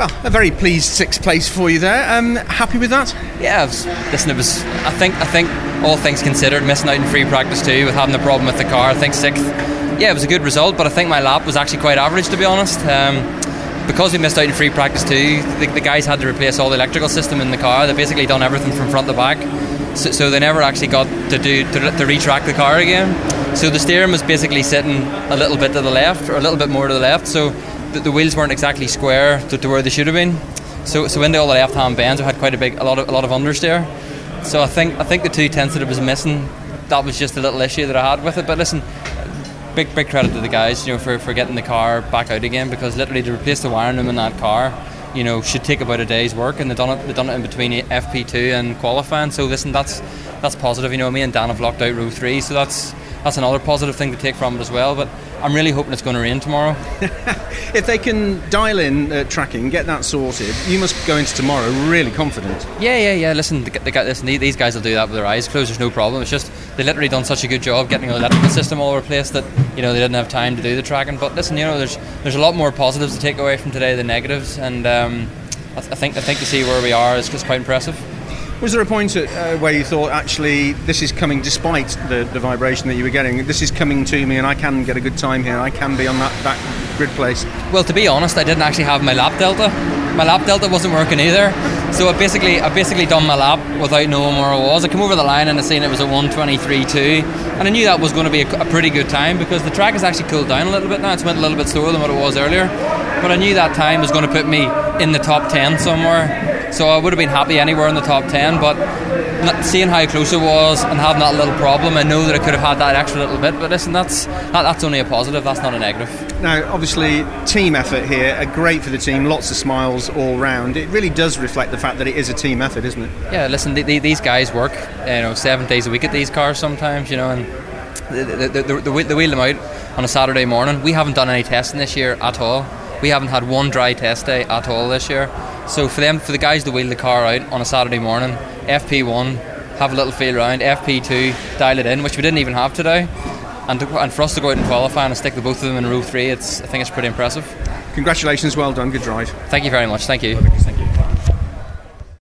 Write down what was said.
Well, a very pleased sixth place for you there. Um, happy with that? Yeah, was, listen, it was. I think, I think, all things considered, missing out in free practice too, with having the problem with the car. I think sixth. Yeah, it was a good result, but I think my lap was actually quite average, to be honest. Um, because we missed out in free practice too, the, the, guys had to replace all the electrical system in the car. They basically done everything from front to back, so, so they never actually got to do to, to retrack the car again. So the steering was basically sitting a little bit to the left, or a little bit more to the left. So the, the wheels weren't exactly square to, to, where they should have been. So so into all the left hand bends, we had quite a big a lot of a lot of understeer. So I think I think the two tenths that it was missing, that was just a little issue that I had with it. But listen, big big credit to the guys, you know, for, for getting the car back out again because literally to replace the wiring in that car, you know, should take about a day's work, and they've done it. They've done it in between FP2 and qualifying. So listen, that's that's positive. You know, me and Dan have locked out row three, so that's that's another positive thing to take from it as well. But I'm really hoping it's going to rain tomorrow. if they can dial in uh, tracking, get that sorted, you must go into tomorrow really confident. Yeah, yeah, yeah. Listen, the, the, listen, these guys will do that with their eyes closed. There's no problem. It's just they literally done such a good job getting the electrical system all replaced that you know they didn't have time to do the tracking. But listen, you know, there's there's a lot more positives to take away from today than negatives, and um, I, th- I, think I think to see where we are is just quite impressive. Was there a point at, uh, where you thought, actually, this is coming despite the, the vibration that you were getting? This is coming to me, and I can get a good time here. I can be on that, that grid place. Well, to be honest, I didn't actually have my lap delta. My lap delta wasn't working either. So I basically, I basically done my lap without knowing where I was. I come over the line and I seen it was a 123.2, and I knew that was going to be a, a pretty good time because the track has actually cooled down a little bit now. It's went a little bit slower than what it was earlier, but I knew that time was going to put me in the top 10 somewhere so I would have been happy anywhere in the top 10, but seeing how close it was and having that little problem, I know that I could have had that extra little bit. But listen, that's that, that's only a positive. That's not a negative. Now, obviously, team effort here, are great for the team. Lots of smiles all round. It really does reflect the fact that it is a team effort, isn't it? Yeah. Listen, the, the, these guys work, you know, seven days a week at these cars sometimes, you know, and they, they, they, they wheel them out on a Saturday morning. We haven't done any testing this year at all. We haven't had one dry test day at all this year. So for them, for the guys to wheel the car out on a Saturday morning, FP1, have a little feel around, FP2, dial it in, which we didn't even have today, and, to, and for us to go out and qualify and stick the both of them in row three, it's I think it's pretty impressive. Congratulations, well done, good drive. Thank you very much. Thank you.